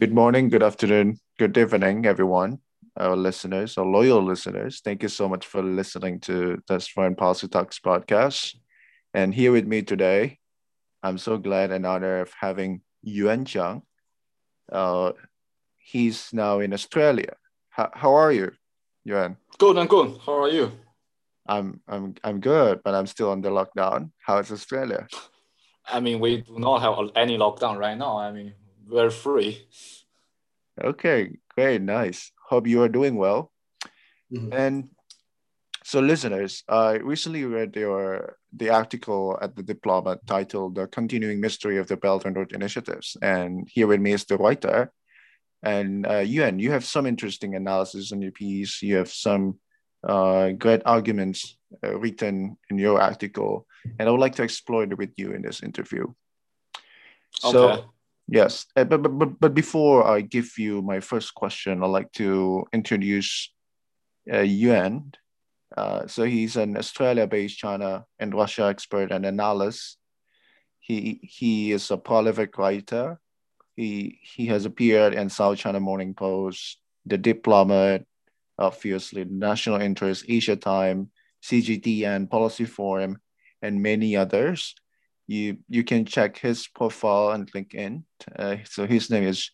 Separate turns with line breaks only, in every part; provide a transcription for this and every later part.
Good morning, good afternoon, good evening, everyone, our listeners, our loyal listeners. Thank you so much for listening to this Foreign Policy Talks podcast. And here with me today, I'm so glad and honored of having Yuan Zhang. Uh, he's now in Australia. How, how are you, Yuan?
Good and good. How are you?
I'm I'm I'm good, but I'm still under lockdown. How is Australia?
I mean, we do not have any lockdown right now. I mean, we're free.
Okay, great, nice. Hope you are doing well. Mm-hmm. And so, listeners, I recently read your the article at the Diplomat titled "The Continuing Mystery of the Belt and Road Initiatives," and here with me is the writer. And uh, Yuan, you have some interesting analysis on your piece. You have some uh, great arguments uh, written in your article, and I would like to explore it with you in this interview. Okay. So, yes, uh, but, but, but before I give you my first question, I'd like to introduce uh, Yuan. Uh, so he's an Australia-based China and Russia expert and analyst. He he is a prolific writer. He he has appeared in South China Morning Post, The Diplomat, obviously National Interest, Asia Time, CGTN, Policy Forum, and many others. You you can check his profile on LinkedIn. Uh, so his name is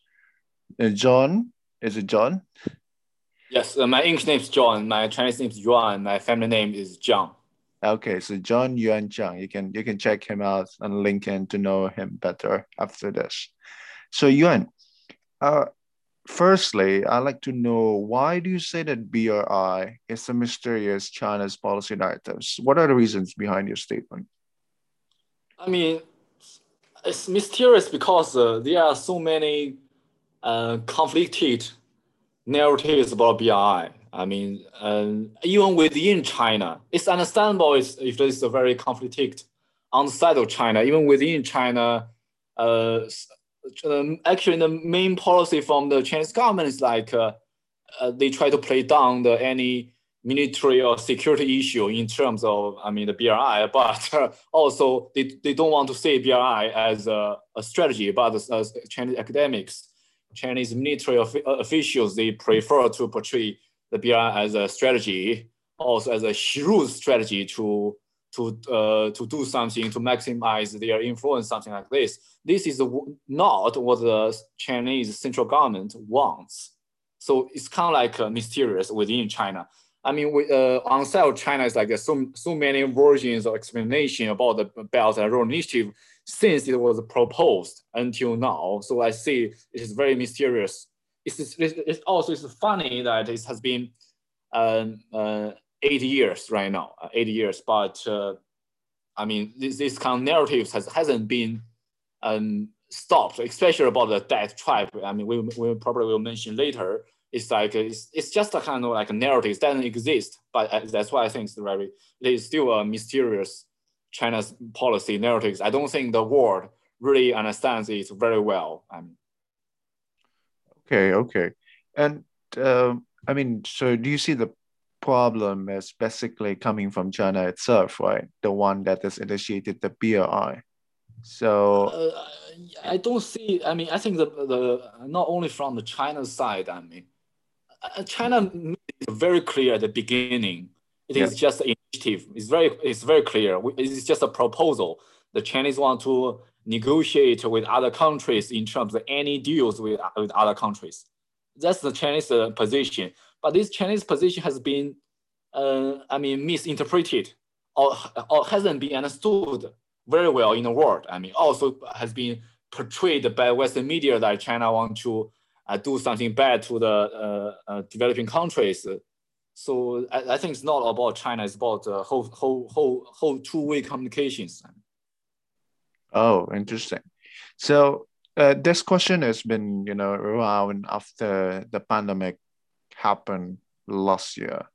uh, John. Is it John?
Yes, uh, my English name is John. My Chinese name is Yuan. My family name is Zhang.
Okay, so John Yuan Zhang. You can you can check him out on LinkedIn to know him better after this. So Yuan, uh, Firstly, I'd like to know why do you say that BRI is a mysterious China's policy narratives? What are the reasons behind your statement?
I mean, it's mysterious because uh, there are so many uh, conflicted narratives about BRI. I mean, uh, even within China, it's understandable if there's a very conflicted on the side of China. Even within China, uh, um, actually the main policy from the Chinese government is like uh, uh, they try to play down the any military or security issue in terms of I mean the BRI, but uh, also they, they don't want to say BRI as a, a strategy, but as, as, Chinese academics, Chinese military of, uh, officials they prefer to portray the BRI as a strategy, also as a shrewd strategy to to uh, to do something to maximize their influence, something like this. This is not what the Chinese central government wants. So it's kind of like uh, mysterious within China. I mean, we, uh, on of China is like so, so many versions of explanation about the Belt and Road Initiative since it was proposed until now. So I see it is very mysterious. It's, it's also it's funny that it has been um, uh, eight years right now, uh, eight years. But uh, I mean, this, this kind of narratives has hasn't been um, stopped, especially about the death trap. I mean, we, we probably will mention later. It's like it's, it's just a kind of like a narrative it doesn't exist, but that's why I think it's very is still a mysterious China's policy narratives. I don't think the world really understands it very well. I mean,
okay, okay, and uh, I mean, so do you see the problem as basically coming from China itself, right? The one that has initiated the BRI. So uh,
I don't see. I mean, I think the the not only from the China side. I mean, China is very clear at the beginning. It is just an initiative. It's very it's very clear. It's just a proposal. The Chinese want to negotiate with other countries in terms of any deals with with other countries. That's the Chinese uh, position. But this Chinese position has been, uh, I mean, misinterpreted or, or hasn't been understood very well in the world. I mean, also has been portrayed by Western media that China want to uh, do something bad to the uh, uh, developing countries. So I, I, think it's not about China; it's about uh, whole whole whole whole two-way communications.
Oh, interesting. So uh, this question has been, you know, around after the pandemic happened last year.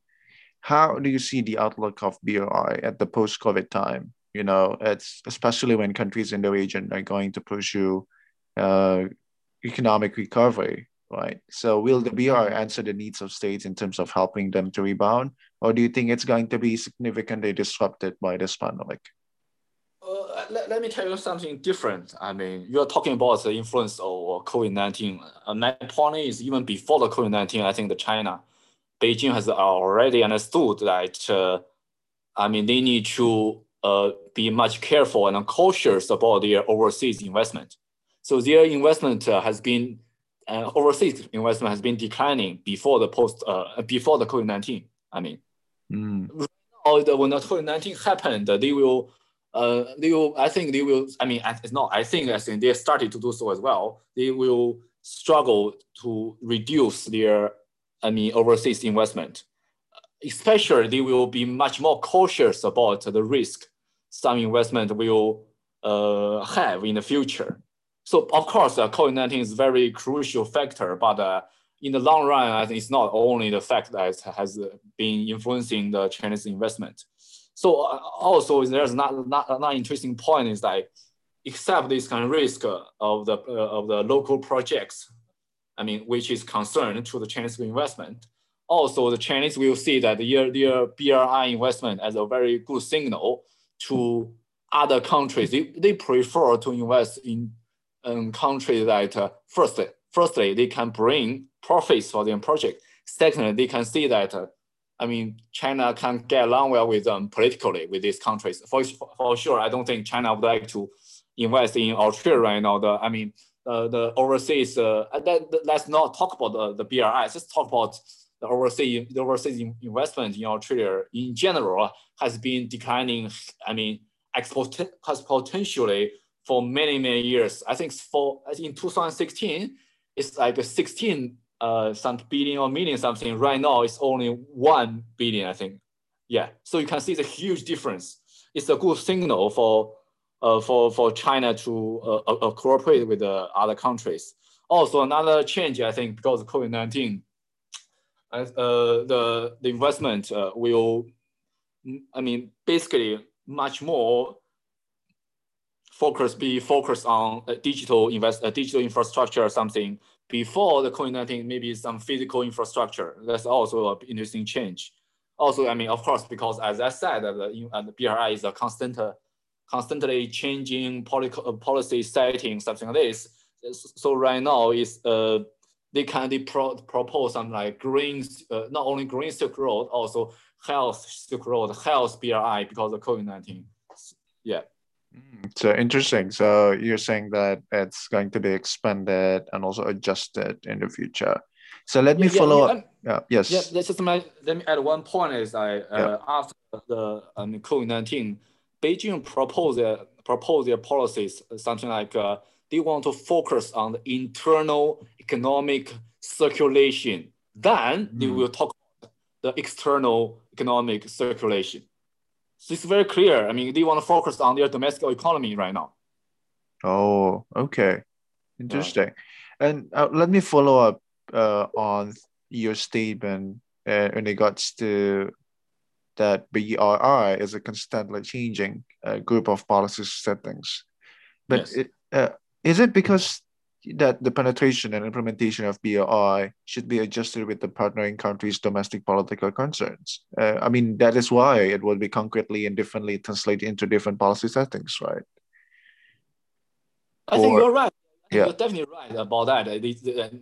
How do you see the outlook of BRI at the post-COVID time? You know, it's especially when countries in the region are going to pursue uh, economic recovery, right? So, will the BR answer the needs of states in terms of helping them to rebound, or do you think it's going to be significantly disrupted by this pandemic?
Uh, let, let, me tell you something different. I mean, you're talking about the influence of COVID-19. Uh, my point is even before the COVID-19, I think the China, Beijing has already understood that, uh, I mean, they need to uh, be much careful and cautious about their overseas investment. So their investment uh, has been, uh, overseas investment has been declining before the post, uh, before the COVID-19. I mean, mm. when the COVID-19 happened, they will uh, they will, I think they will, I mean, it's not, I think, I think they started to do so as well. They will struggle to reduce their, I mean, overseas investment. Especially, they will be much more cautious about the risk some investment will uh, have in the future. So, of course, uh, COVID-19 is a very crucial factor, but uh, in the long run, I think it's not only the fact that has been influencing the Chinese investment so uh, also there's not, not, not interesting point is like, except this kind of risk of the, uh, of the local projects, I mean, which is concerned to the Chinese investment. Also, the Chinese will see that their, their BRI investment as a very good signal to other countries. They, they prefer to invest in um, countries that uh, first, firstly, they can bring profits for their project. Secondly, they can see that uh, I mean, China can get along well with them politically with these countries. For, for sure, I don't think China would like to invest in Australia right now. The I mean, uh, the overseas. Uh, that, let's not talk about the, the BRI. Let's talk about the overseas the overseas investment in Australia in general has been declining. I mean, export has potentially for many many years. I think for in 2016, it's like 16 uh, some billion or million something. Right now, it's only one billion, I think. Yeah, so you can see the huge difference. It's a good signal for uh, for for China to uh, uh, cooperate with the other countries. Also, another change, I think, because of COVID nineteen, uh, the the investment uh, will, I mean, basically much more focus be focused on digital invest digital infrastructure or something before the COVID-19, maybe some physical infrastructure. That's also an interesting change. Also, I mean, of course, because as I said, the, the BRI is a constant, uh, constantly changing political uh, policy setting, something like this. So right now is uh, they can they pro propose some like green, uh, not only green Silk Road, also health Silk Road, health BRI because of COVID-19. Yeah.
Mm, so interesting. So you're saying that it's going to be expanded and also adjusted in the future. So let me yeah, follow yeah, up. Yeah, yes.
Yeah, let's just my, let me add one point is I uh, after the um, COVID nineteen, Beijing proposed their proposed their policies something like uh, they want to focus on the internal economic circulation. Then mm. they will talk about the external economic circulation. So it's very clear. I mean, they want to focus on their domestic economy right now.
Oh, okay. Interesting. Right. And uh, let me follow up uh, on your statement uh, in regards to that BRI is a constantly changing uh, group of policy settings. But yes. it, uh, is it because that the penetration and implementation of BRI should be adjusted with the partnering country's domestic political concerns. Uh, I mean, that is why it will be concretely and differently translated into different policy settings, right?
I or, think you're right. yeah. You're definitely right about that.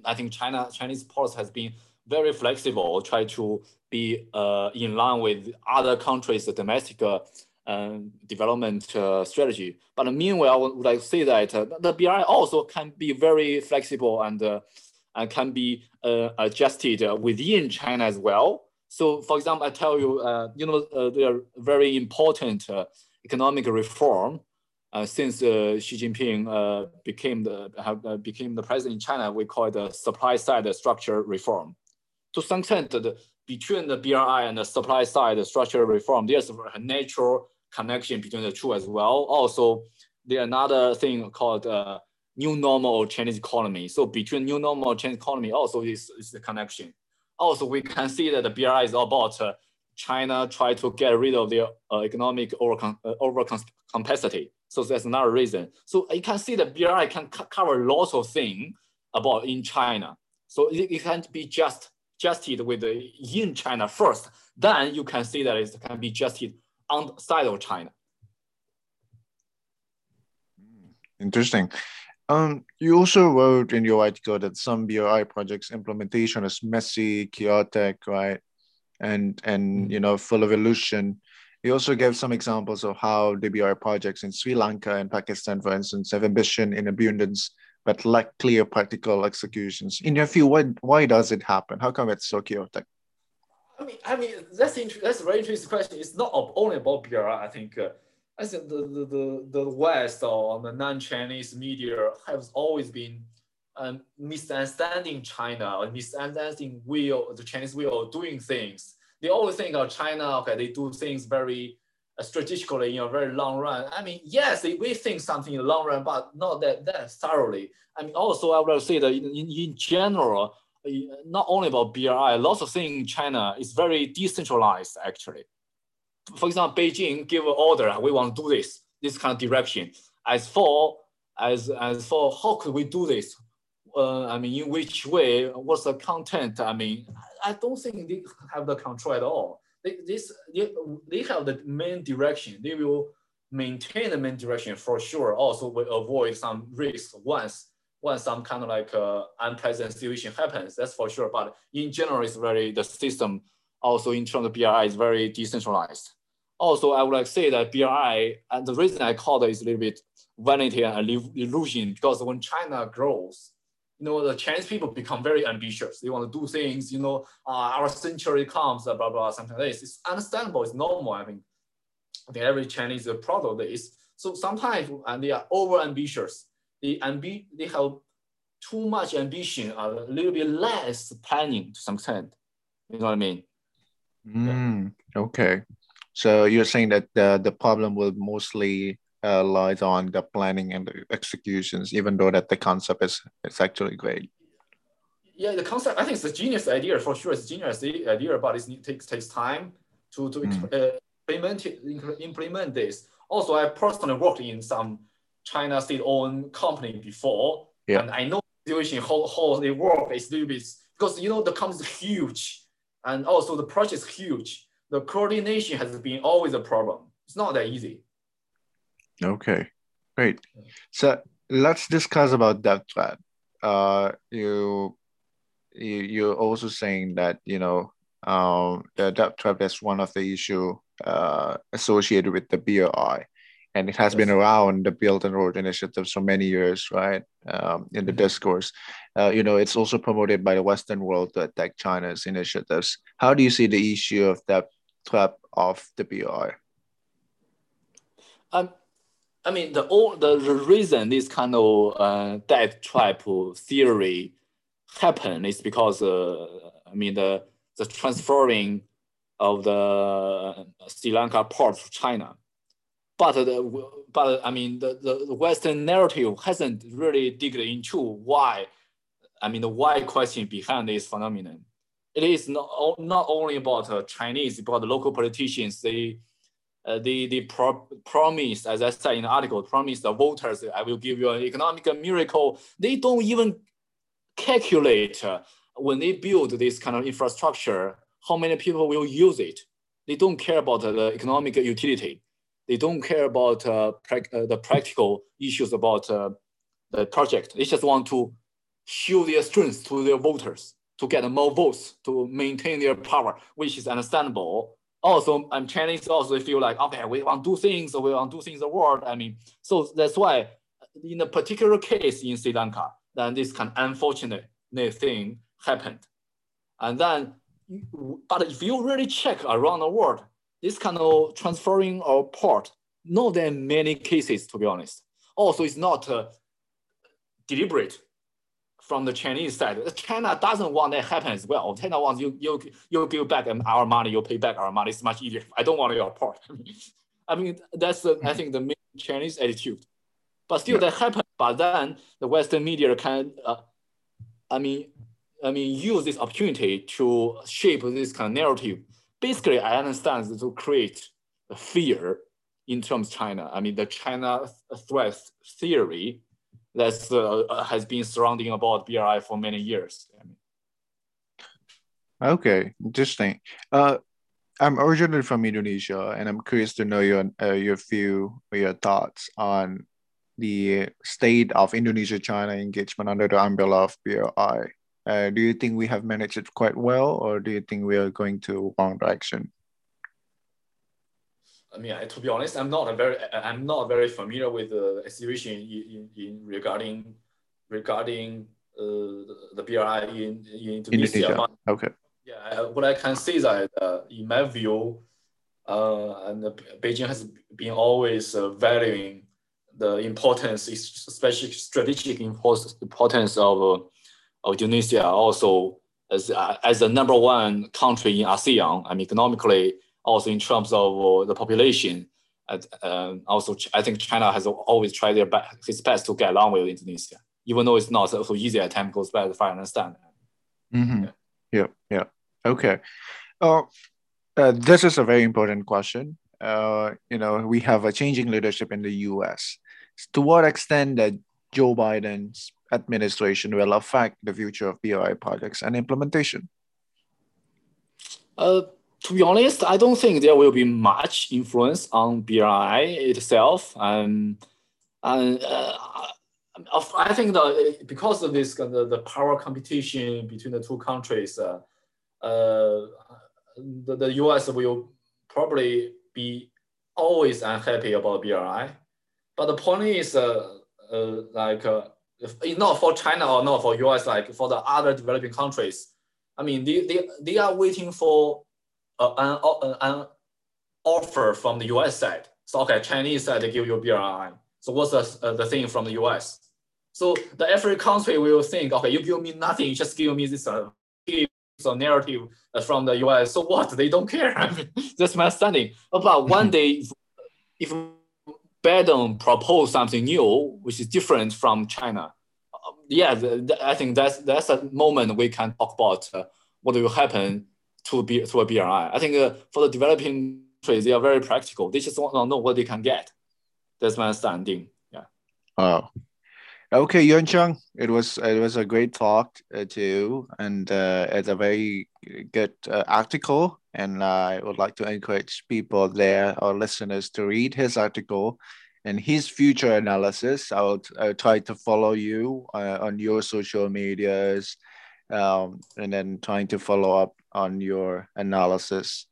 I think China Chinese policy has been very flexible, try to be uh, in line with other countries' domestic uh, um, development uh, strategy. But meanwhile, I would like to say that uh, the BRI also can be very flexible and, uh, and can be uh, adjusted within China as well. So, for example, I tell you, uh, you know, uh, there are very important economic reform since Xi Jinping became the became the president in China. We call it the supply side structure reform. To some extent, the, between the BRI and the supply side structure reform, there's a natural connection between the two as well. Also, there's another thing called uh, new normal Chinese economy. So between new normal Chinese economy also is, is the connection. Also, we can see that the BRI is about uh, China try to get rid of their uh, economic over, uh, over capacity. So that's another reason. So you can see the BRI can cover lots of things about in China. So it, it can't be just adjusted with the in China first. Then you can see that it can be adjusted outside of China.
Interesting. Um, you also wrote in your article that some BRI projects implementation is messy, chaotic, right? And and you know, full of illusion. You also gave some examples of how the BRI projects in Sri Lanka and Pakistan, for instance, have ambition in abundance but lack clear practical executions. In your view, why why does it happen? How come it's so chaotic?
I mean, I mean that's inter- that's a very interesting question. It's not only about BRI. I think uh, I think the, the, the, the West or the non-Chinese media has always been um, misunderstanding China or misunderstanding will the Chinese of doing things. They always think of China, okay, they do things very uh, strategically in a very long run. I mean, yes, they, we think something in the long run, but not that, that thoroughly. I mean, also I would say that in, in, in general, not only about BRI, lots of things in China is very decentralized actually for example, Beijing give an order, we want to do this, this kind of direction. As for as as for how could we do this? Uh, I mean, in which way? What's the content? I mean, I don't think they have the control at all. They, this, they, they have the main direction. They will maintain the main direction for sure. Also, will avoid some risks once once some kind of like uh, unpleasant situation happens. That's for sure. But in general, it's very the system also in terms of BRI is very decentralized. Also, I would like to say that BRI, and the reason I call it is a little bit vanity and illusion because when China grows, you know, the Chinese people become very ambitious. They want to do things, you know, uh, our century comes, blah, blah, blah, something like this. It's understandable, it's normal. I mean, think every Chinese is proud of this. So sometimes and they are over ambitious. They, ambi- they have too much ambition, a little bit less planning to some extent. You know what I mean?
Mm. Okay. So you're saying that the, the problem will mostly uh, lies on the planning and the executions, even though that the concept is it's actually great.
Yeah, the concept I think it's a genius idea for sure. It's a genius idea, but it takes takes time to to mm. uh, implement implement this. Also, I personally worked in some China state-owned company before, yeah. and I know the situation how, how they work is a little bit because you know the company is huge and also the project is huge. The coordination has been always a problem. It's not that easy.
Okay, great. So let's discuss about debt trap. Uh, you, you you're also saying that you know um, the debt trap is one of the issue uh, associated with the BRI and it has yes. been around the Belt and Road Initiative for many years, right? Um, in the mm-hmm. discourse, uh, you know, it's also promoted by the Western world to attack China's initiatives. How do you see the issue of that trap of the BRI?
Um, I mean, the the, the reason this kind of uh, debt trap theory happened is because, uh, I mean, the the transferring of the Sri Lanka port to China but the, but I mean the, the Western narrative hasn't really digged into why, I mean the why question behind this phenomenon. It is not, not only about uh, Chinese, but the local politicians. They uh, they they pro- promise, as I said in the article, promise the voters, I will give you an economic miracle. They don't even calculate uh, when they build this kind of infrastructure, how many people will use it. They don't care about the economic utility they don't care about uh, pra- uh, the practical issues about uh, the project. They just want to show their strength to their voters to get more votes to maintain their power, which is understandable. Also, I'm Chinese also feel like, okay, we want to do things, we want to do things the world. I mean, so that's why in a particular case in Sri Lanka, then this kind of unfortunate thing happened. And then, but if you really check around the world, this kind of transferring or port, not that many cases, to be honest. Also, it's not uh, deliberate from the Chinese side. China doesn't want that happen as well. China wants you, you, you give back our money, you pay back our money. It's much easier. I don't want your port. I mean, that's the, I think the main Chinese attitude. But still, yeah. that happened. But then the Western media can, uh, I mean, I mean, use this opportunity to shape this kind of narrative basically, I understand to create a fear in terms of China. I mean, the China threat theory that uh, has been surrounding about BRI for many years.
Okay, interesting. Uh, I'm originally from Indonesia, and I'm curious to know your uh, your view or your thoughts on the state of Indonesia-China engagement under the umbrella of BRI. Uh, do you think we have managed it quite well, or do you think we are going to wrong direction?
I mean, to be honest, I'm not a very, I'm not very familiar with the situation in, in, in regarding regarding uh, the, BRI in, in Indonesia. Indonesia.
okay.
Yeah, what I can say is that uh, in my view, uh, and Beijing has been always uh, valuing the importance, especially strategic importance of, uh, of Indonesia also as, uh, as the number one country in ASEAN, I mean, economically, also in terms of uh, the population. Uh, also, I think China has always tried their best, his best to get along with Indonesia, even though it's not so, easy as time goes by, as far as I understand.
Mm-hmm. Yeah. yeah, yeah. Okay. Uh, uh, this is a very important question. Uh, you know, we have a changing leadership in the U.S. To what extent that Joe Biden's administration will affect the future of BRI projects and implementation?
Uh, to be honest, I don't think there will be much influence on BRI itself. Um, and uh, I think that because of this, the, the power competition between the two countries, uh, uh, the, the US will probably be always unhappy about BRI. But the point is, uh, uh, like, uh, if, not for China or not for US, like for the other developing countries, I mean, they, they, they are waiting for uh, an, an offer from the US side. So, okay, Chinese side, they give you BRI. So what's the, uh, the thing from the US? So the every country will think, okay, you give me nothing, you just give me this uh, a narrative uh, from the US. So what? They don't care. I mean, that's my understanding. But one day, if, if Biden propose something new, which is different from China, uh, yeah, the, the, I think that's that's a moment we can talk about uh, what will happen to be to a BRI. I think uh, for the developing countries, they are very practical. They just want to know what they can get. That's my understanding. Yeah.
Wow. Okay, Yuan Cheng, it was it was a great talk uh, you, and uh, it's a very good uh, article. And I would like to encourage people there, or listeners, to read his article and his future analysis. I'll, I'll try to follow you uh, on your social medias, um, and then trying to follow up on your analysis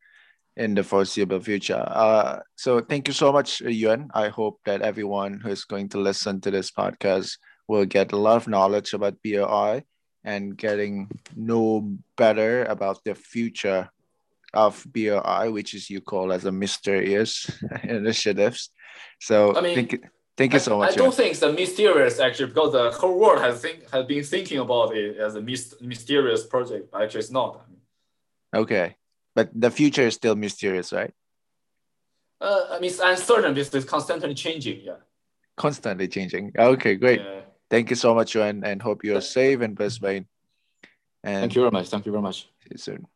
in the foreseeable future. Uh, so thank you so much, Yuan. I hope that everyone who is going to listen to this podcast will get a lot of knowledge about BRI and getting know better about the future of BRI, which is you call as a mysterious initiatives. So
I mean,
thank you, thank you so much.
I don't think it's mysterious actually because the whole world has think has been thinking about it as a mysterious project. Actually, it's not.
Okay, but the future is still mysterious, right?
Uh, I mean, it's uncertain because it's constantly changing. Yeah.
Constantly changing. Okay, great. Yeah. Thank you so much, and, and hope you're safe in Brisbane.
And Thank you very much. Thank you very much.
See you soon.